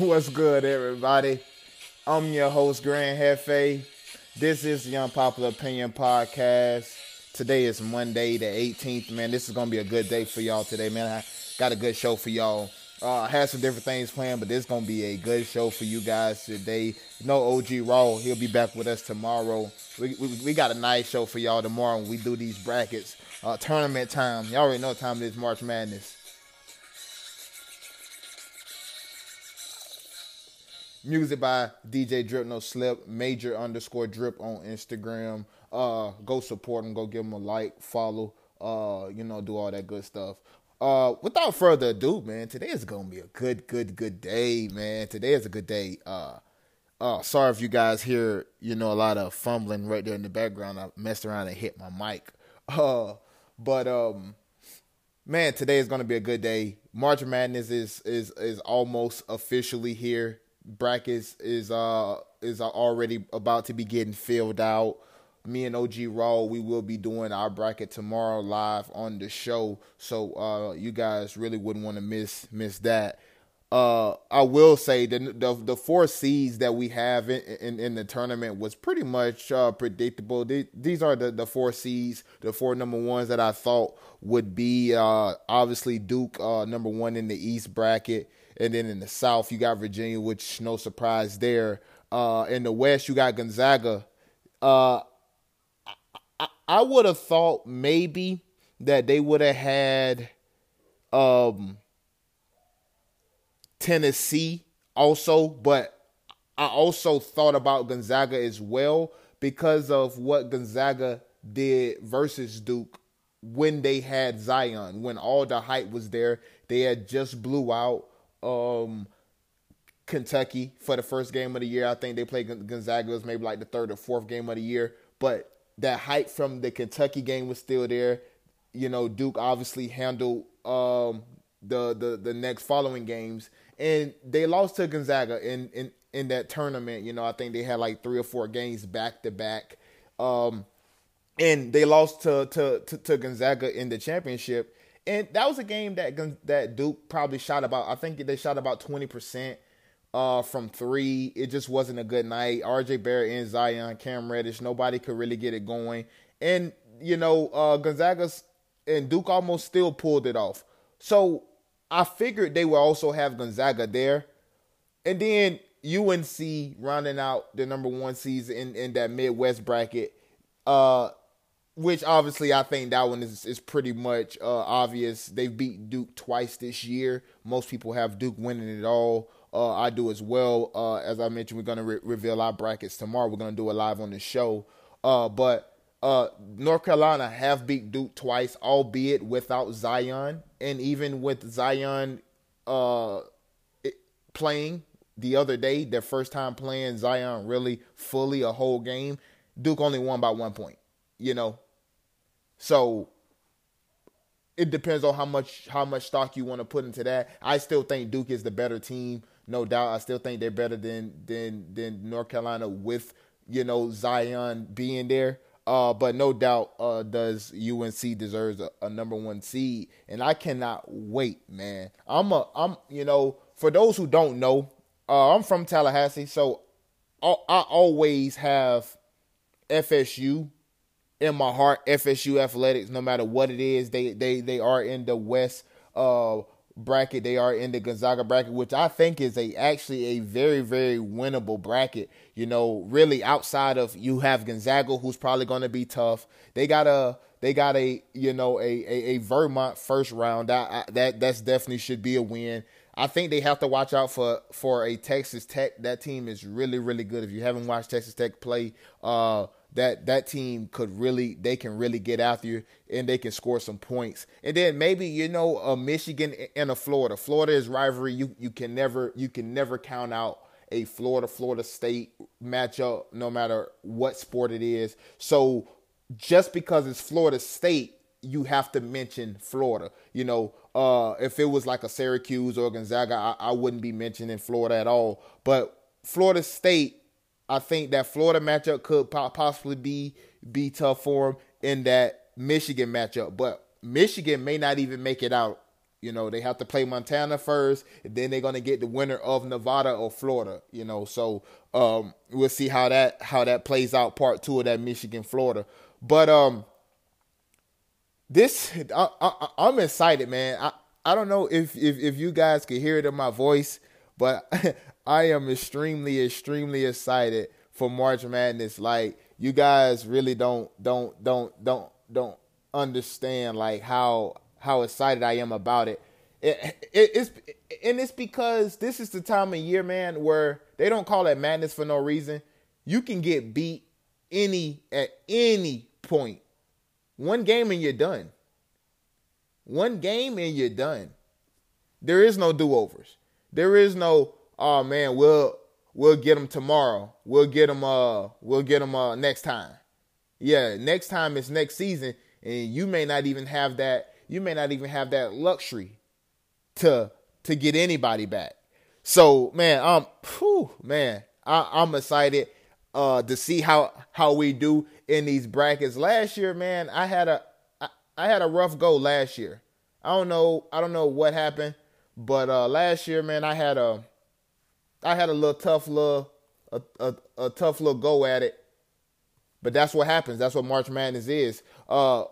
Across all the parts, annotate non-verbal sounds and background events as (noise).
What's good, everybody? I'm your host, Grand Hefe. This is the Unpopular Opinion Podcast. Today is Monday, the 18th. Man, this is gonna be a good day for y'all today, man. I got a good show for y'all. Uh, I had some different things planned, but this is gonna be a good show for you guys today. No OG Raw, he'll be back with us tomorrow. We, we, we got a nice show for y'all tomorrow when we do these brackets. Uh, tournament time. Y'all already know time it is, March Madness. Music by DJ Drip No Slip, major underscore drip on Instagram. Uh, go support him, go give him a like, follow, uh, you know, do all that good stuff. Uh, without further ado, man, today is gonna be a good, good, good day, man. Today is a good day. Uh, uh, sorry if you guys hear, you know, a lot of fumbling right there in the background. I messed around and hit my mic. (laughs) Uh, but um, man, today is gonna be a good day. March Madness is is is almost officially here brackets is uh is already about to be getting filled out. Me and OG Raw, we will be doing our bracket tomorrow live on the show, so uh you guys really wouldn't want to miss miss that. Uh, I will say the the, the four seeds that we have in, in, in the tournament was pretty much uh, predictable. These are the, the four seeds, the four number ones that I thought would be uh, obviously Duke uh, number one in the East bracket. And then in the South, you got Virginia, which no surprise there. Uh, in the West, you got Gonzaga. Uh, I, I would have thought maybe that they would have had um, Tennessee also, but I also thought about Gonzaga as well because of what Gonzaga did versus Duke when they had Zion, when all the hype was there. They had just blew out um, Kentucky for the first game of the year. I think they played Gonzaga was maybe like the third or fourth game of the year, but that hype from the Kentucky game was still there. You know, Duke obviously handled um, the the the next following games, and they lost to Gonzaga in in in that tournament. You know, I think they had like three or four games back to back, um, and they lost to, to to to Gonzaga in the championship and that was a game that that Duke probably shot about. I think they shot about twenty percent uh, from three. It just wasn't a good night. R.J. Barrett and Zion, Cam Reddish, nobody could really get it going. And you know, uh, Gonzaga's and Duke almost still pulled it off. So I figured they would also have Gonzaga there, and then UNC rounding out the number one season in, in that Midwest bracket. Uh, which obviously I think that one is is pretty much uh, obvious. They've beat Duke twice this year. Most people have Duke winning it all. Uh, I do as well. Uh, as I mentioned, we're gonna re- reveal our brackets tomorrow. We're gonna do it live on the show. Uh, but uh, North Carolina have beat Duke twice, albeit without Zion, and even with Zion uh, playing the other day, their first time playing Zion really fully a whole game. Duke only won by one point. You know, so it depends on how much how much stock you want to put into that. I still think Duke is the better team, no doubt. I still think they're better than than than North Carolina with you know Zion being there. Uh, but no doubt, uh, does UNC deserves a, a, number one seed, and I cannot wait, man. I'm a, I'm, you know, for those who don't know, uh, I'm from Tallahassee, so I, I always have FSU in my heart FSU athletics, no matter what it is, they they they are in the West uh bracket. They are in the Gonzaga bracket, which I think is a actually a very very winnable bracket. You know, really outside of you have Gonzaga, who's probably going to be tough. They got a they got a you know a a, a Vermont first round. That that that's definitely should be a win. I think they have to watch out for for a Texas Tech. That team is really really good. If you haven't watched Texas Tech play, uh, that that team could really they can really get after you and they can score some points. And then maybe you know a Michigan and a Florida. Florida is rivalry. You you can never you can never count out a Florida Florida State matchup no matter what sport it is. So just because it's Florida State, you have to mention Florida. You know, uh, if it was like a Syracuse or Gonzaga, I, I wouldn't be mentioning Florida at all. But Florida State I think that Florida matchup could possibly be be tough for them in that Michigan matchup, but Michigan may not even make it out. You know, they have to play Montana first, and then they're gonna get the winner of Nevada or Florida. You know, so um, we'll see how that how that plays out. Part two of that Michigan Florida, but um, this I, I, am excited, man. I I don't know if if if you guys can hear it in my voice, but (laughs) I am extremely, extremely excited for March Madness. Like you guys really don't don't don't don't don't understand like how how excited I am about it. it, it it's and it's because this is the time of year, man, where they don't call it madness for no reason. You can get beat any at any point. One game and you're done. One game and you're done. There is no do-overs. There is no oh man, we'll we'll get them tomorrow. We'll get them uh we'll get them uh next time. Yeah, next time is next season and you may not even have that you may not even have that luxury to to get anybody back. So, man, um whew, man, I, I'm excited uh to see how how we do in these brackets. Last year, man, I had a I, I had a rough go last year. I don't know I don't know what happened, but uh last year, man, I had a I had a little tough little a, a, a tough little go at it. But that's what happens. That's what March Madness is. Uh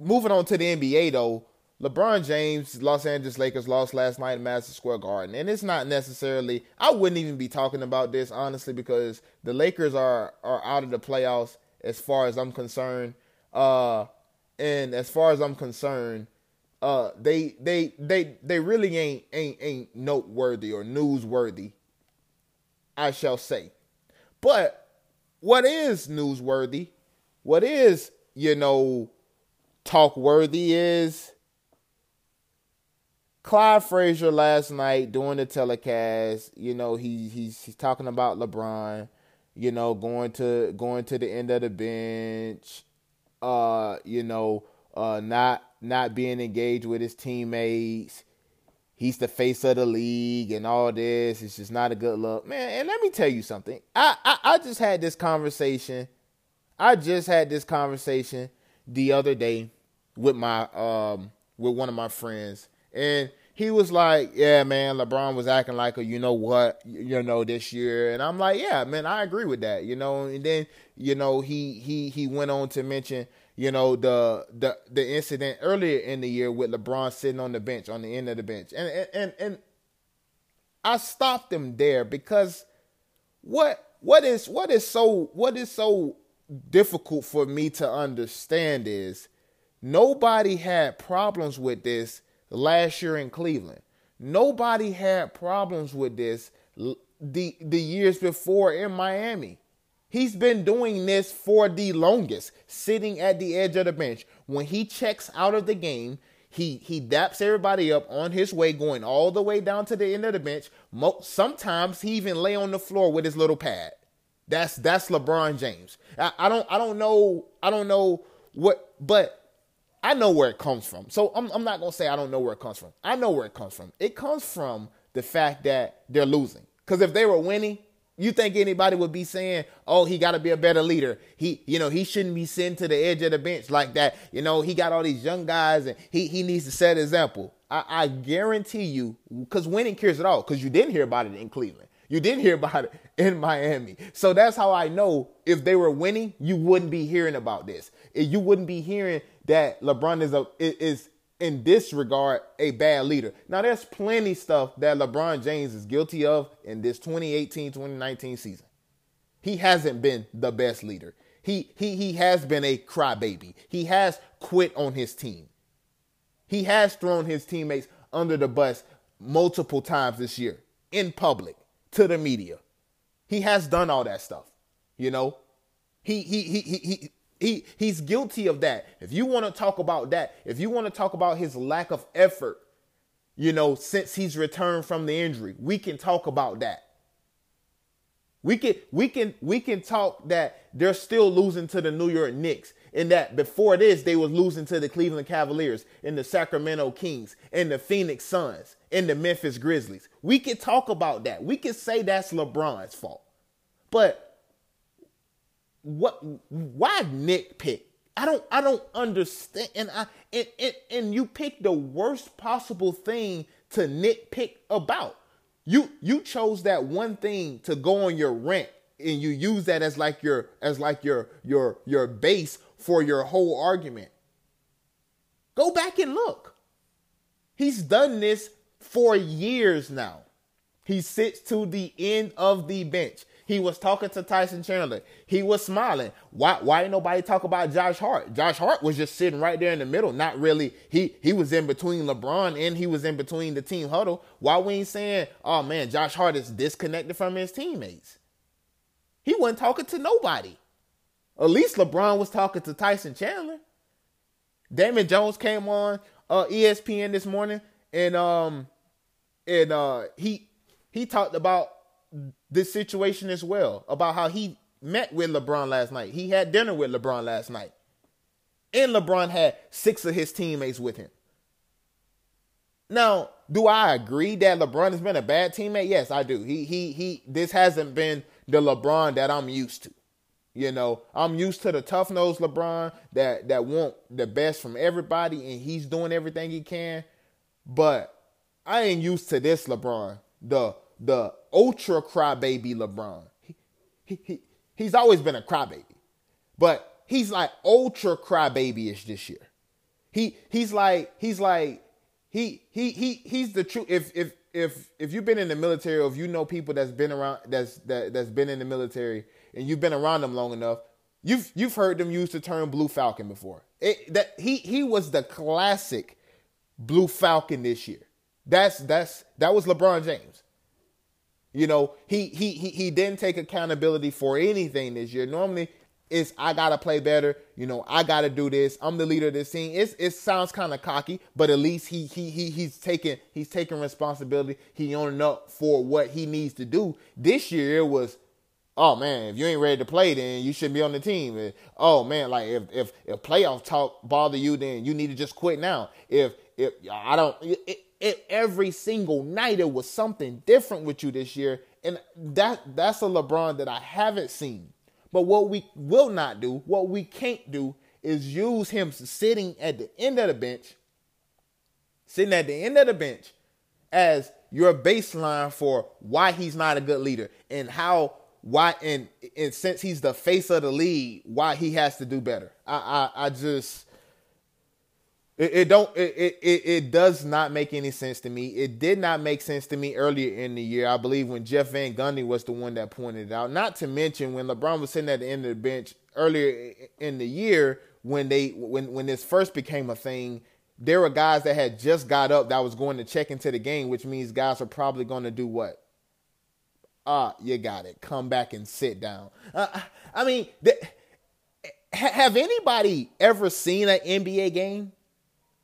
moving on to the NBA though, LeBron James, Los Angeles Lakers lost last night at Madison Square Garden. And it's not necessarily I wouldn't even be talking about this honestly because the Lakers are are out of the playoffs as far as I'm concerned. Uh and as far as I'm concerned, uh they they they they really ain't ain't ain't noteworthy or newsworthy I shall say. But what is newsworthy, what is, you know, talk worthy is Clyde Frazier last night doing the telecast, you know, he he's he's talking about LeBron, you know, going to going to the end of the bench, uh, you know, uh not not being engaged with his teammates, he's the face of the league and all this. It's just not a good look, man. And let me tell you something. I, I, I just had this conversation. I just had this conversation the other day with my um with one of my friends, and he was like, "Yeah, man, LeBron was acting like a you know what, you know, this year." And I'm like, "Yeah, man, I agree with that." You know, and then you know he he he went on to mention you know the the the incident earlier in the year with LeBron sitting on the bench on the end of the bench, and and and, and I stopped him there because what what is what is so what is so difficult for me to understand is nobody had problems with this last year in Cleveland. Nobody had problems with this the the years before in Miami. He's been doing this for the longest, sitting at the edge of the bench. When he checks out of the game, he he daps everybody up on his way, going all the way down to the end of the bench. Sometimes he even lay on the floor with his little pad. That's that's LeBron James. I, I don't I don't know I don't know what, but I know where it comes from. So I'm I'm not gonna say I don't know where it comes from. I know where it comes from. It comes from the fact that they're losing. Because if they were winning, you think anybody would be saying, "Oh, he got to be a better leader. He, you know, he shouldn't be sent to the edge of the bench like that. You know, he got all these young guys, and he he needs to set example." I, I guarantee you, because winning cures it all. Because you didn't hear about it in Cleveland, you didn't hear about it (laughs) in Miami. So that's how I know if they were winning, you wouldn't be hearing about this. You wouldn't be hearing that LeBron is a is in this regard a bad leader. Now there's plenty stuff that LeBron James is guilty of in this 2018-2019 season. He hasn't been the best leader. He he he has been a crybaby. He has quit on his team. He has thrown his teammates under the bus multiple times this year in public to the media. He has done all that stuff. You know, he he he he he he he's guilty of that. If you want to talk about that, if you want to talk about his lack of effort, you know, since he's returned from the injury, we can talk about that. We can we can we can talk that they're still losing to the New York Knicks and that before this they was losing to the Cleveland Cavaliers and the Sacramento Kings and the Phoenix Suns and the Memphis Grizzlies. We can talk about that. We can say that's LeBron's fault. But what why nitpick? I don't I don't understand and I and, and, and you pick the worst possible thing to nitpick about. You you chose that one thing to go on your rent and you use that as like your as like your your your base for your whole argument. Go back and look. He's done this for years now. He sits to the end of the bench. He was talking to Tyson Chandler. He was smiling. Why why ain't nobody talk about Josh Hart? Josh Hart was just sitting right there in the middle. Not really. He he was in between LeBron and he was in between the team huddle. Why we ain't saying, oh man, Josh Hart is disconnected from his teammates? He wasn't talking to nobody. At least LeBron was talking to Tyson Chandler. Damon Jones came on uh, ESPN this morning and um and uh he he talked about this situation as well about how he met with LeBron last night. He had dinner with LeBron last night. And LeBron had six of his teammates with him. Now, do I agree that LeBron has been a bad teammate? Yes, I do. He he he this hasn't been the LeBron that I'm used to. You know, I'm used to the tough nosed LeBron that that want the best from everybody and he's doing everything he can. But I ain't used to this LeBron, the the ultra crybaby LeBron. He, he, he, he's always been a crybaby, but he's like ultra crybabyish this year. He he's like he's like he he he he's the true. If if if if you've been in the military or if you know people that's been around that's that that's been in the military and you've been around them long enough, you've you've heard them use the term blue falcon before. It, that he he was the classic blue falcon this year. That's that's that was LeBron James. You know, he he he he didn't take accountability for anything this year. Normally, it's I gotta play better. You know, I gotta do this. I'm the leader of this team. It's, it sounds kind of cocky, but at least he he he he's taking he's taking responsibility. He owning up for what he needs to do. This year it was, oh man, if you ain't ready to play, then you shouldn't be on the team. And, oh man, like if if if playoff talk bother you, then you need to just quit now. If if I don't. It, it, every single night it was something different with you this year. And that that's a LeBron that I haven't seen. But what we will not do, what we can't do, is use him sitting at the end of the bench, sitting at the end of the bench as your baseline for why he's not a good leader and how why and, and since he's the face of the league, why he has to do better. I I, I just it, it don't it, it it does not make any sense to me. It did not make sense to me earlier in the year. I believe when Jeff Van Gundy was the one that pointed it out. Not to mention when LeBron was sitting at the end of the bench earlier in the year when they when when this first became a thing. There were guys that had just got up that was going to check into the game, which means guys are probably going to do what? Ah, you got it. Come back and sit down. Uh, I mean, the, have anybody ever seen an NBA game?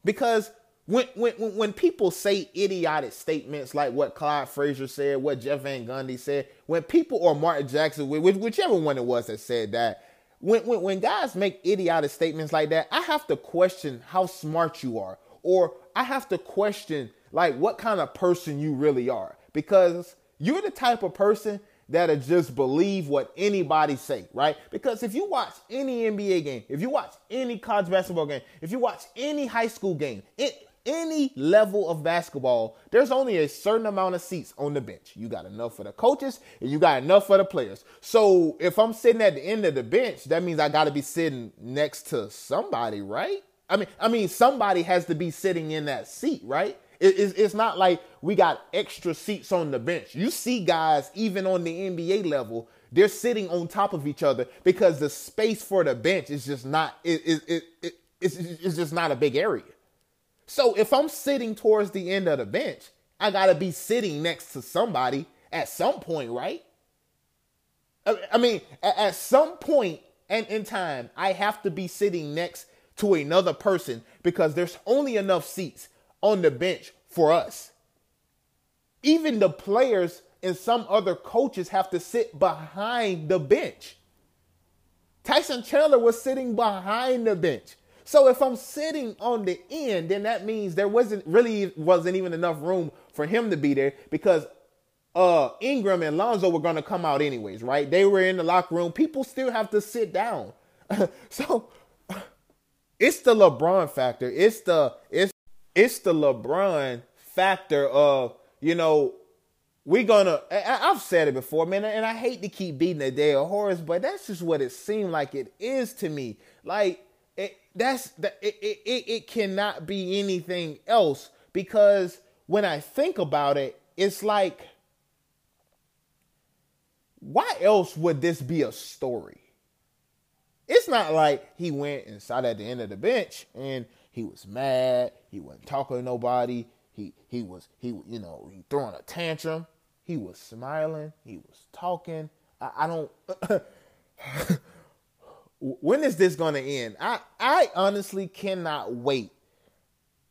Because when when when people say idiotic statements like what Clyde Frazier said, what Jeff Van Gundy said, when people or Mark Jackson, whichever one it was that said that, when, when when guys make idiotic statements like that, I have to question how smart you are, or I have to question like what kind of person you really are, because you're the type of person that'll just believe what anybody say, right? Because if you watch any NBA game, if you watch any college basketball game, if you watch any high school game, it, any level of basketball, there's only a certain amount of seats on the bench. You got enough for the coaches and you got enough for the players. So if I'm sitting at the end of the bench, that means I got to be sitting next to somebody, right? I mean, I mean, somebody has to be sitting in that seat, right? It, it's, it's not like we got extra seats on the bench. You see guys, even on the NBA level, they're sitting on top of each other because the space for the bench is just not it, it, it, it it's, it's just not a big area. So if I'm sitting towards the end of the bench, I gotta be sitting next to somebody at some point, right? I mean, at some point and in time, I have to be sitting next to another person because there's only enough seats on the bench for us. Even the players and some other coaches have to sit behind the bench. Tyson Chandler was sitting behind the bench. So if I'm sitting on the end, then that means there wasn't really wasn't even enough room for him to be there because uh Ingram and Lonzo were gonna come out anyways, right? They were in the locker room. People still have to sit down. (laughs) so it's the LeBron factor. It's the it's it's the LeBron factor of, you know, we're gonna I, have said it before, man, and I hate to keep beating a dead horse, but that's just what it seemed like it is to me. Like it, that's that it, it, it cannot be anything else because when I think about it, it's like why else would this be a story? It's not like he went and sat at the end of the bench and he was mad, he wasn't talking to nobody, he he was he you know, he throwing a tantrum, he was smiling, he was talking. I, I don't (laughs) when is this going to end? I I honestly cannot wait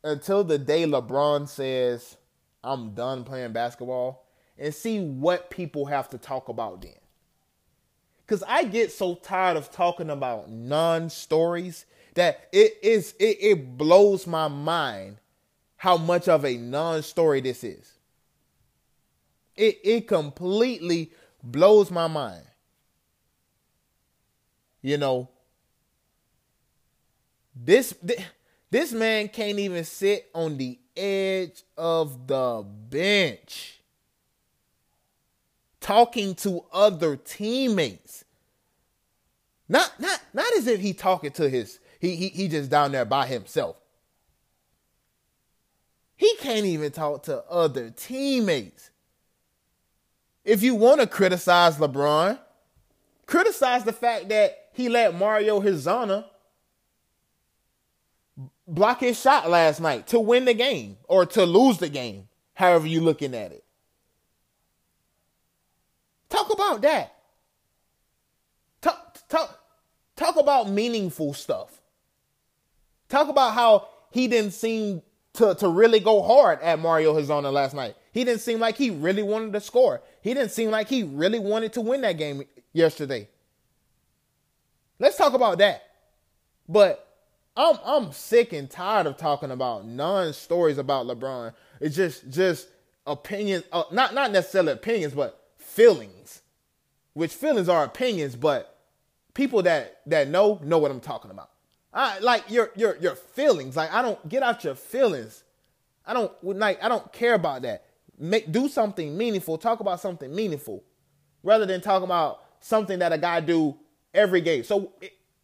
until the day LeBron says I'm done playing basketball and see what people have to talk about then. Cuz I get so tired of talking about non-stories that it is it, it blows my mind how much of a non-story this is. It it completely blows my mind. You know, this this man can't even sit on the edge of the bench talking to other teammates. Not not not as if he talking to his he he he just down there by himself. He can't even talk to other teammates. If you want to criticize LeBron, criticize the fact that he let Mario Hezonja block his shot last night to win the game or to lose the game, however you looking at it. Talk about that. Talk, talk, talk about meaningful stuff. Talk about how he didn't seem to, to really go hard at Mario Hezonja last night. He didn't seem like he really wanted to score. He didn't seem like he really wanted to win that game yesterday. Let's talk about that. But I'm I'm sick and tired of talking about non-stories about LeBron. It's just just opinions, uh, not not necessarily opinions, but feelings. Which feelings are opinions, but people that that know know what I'm talking about. I like your your your feelings. Like I don't get out your feelings. I don't like I don't care about that. Make do something meaningful. Talk about something meaningful, rather than talk about something that a guy do every game. So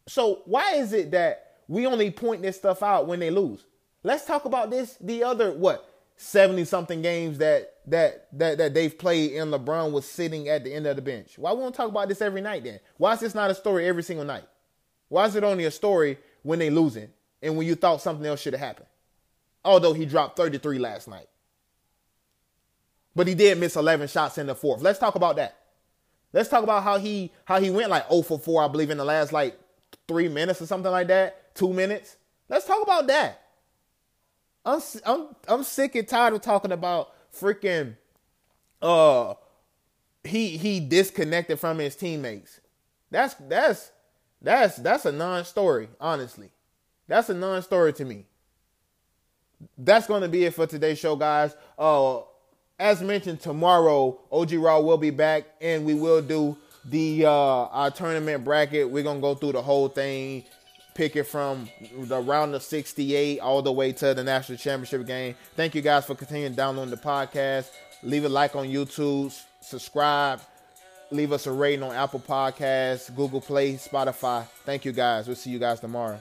so why is it that we only point this stuff out when they lose? Let's talk about this the other what 70 something games that that that that they've played and LeBron was sitting at the end of the bench. Why won't talk about this every night then? Why is this not a story every single night? Why is it only a story when they losing and when you thought something else should have happened? Although he dropped 33 last night. But he did miss 11 shots in the fourth. Let's talk about that. Let's talk about how he how he went like 0 for 4, I believe, in the last like three minutes or something like that, two minutes. Let's talk about that. I'm I'm I'm sick and tired of talking about freaking uh he he disconnected from his teammates. That's that's that's that's a non-story, honestly. That's a non-story to me. That's going to be it for today's show, guys. Uh as mentioned, tomorrow OG Raw will be back and we will do the uh our tournament bracket. We're gonna go through the whole thing, pick it from the round of 68 all the way to the national championship game. Thank you guys for continuing downloading the podcast. Leave a like on YouTube, subscribe, leave us a rating on Apple Podcasts, Google Play, Spotify. Thank you guys. We'll see you guys tomorrow.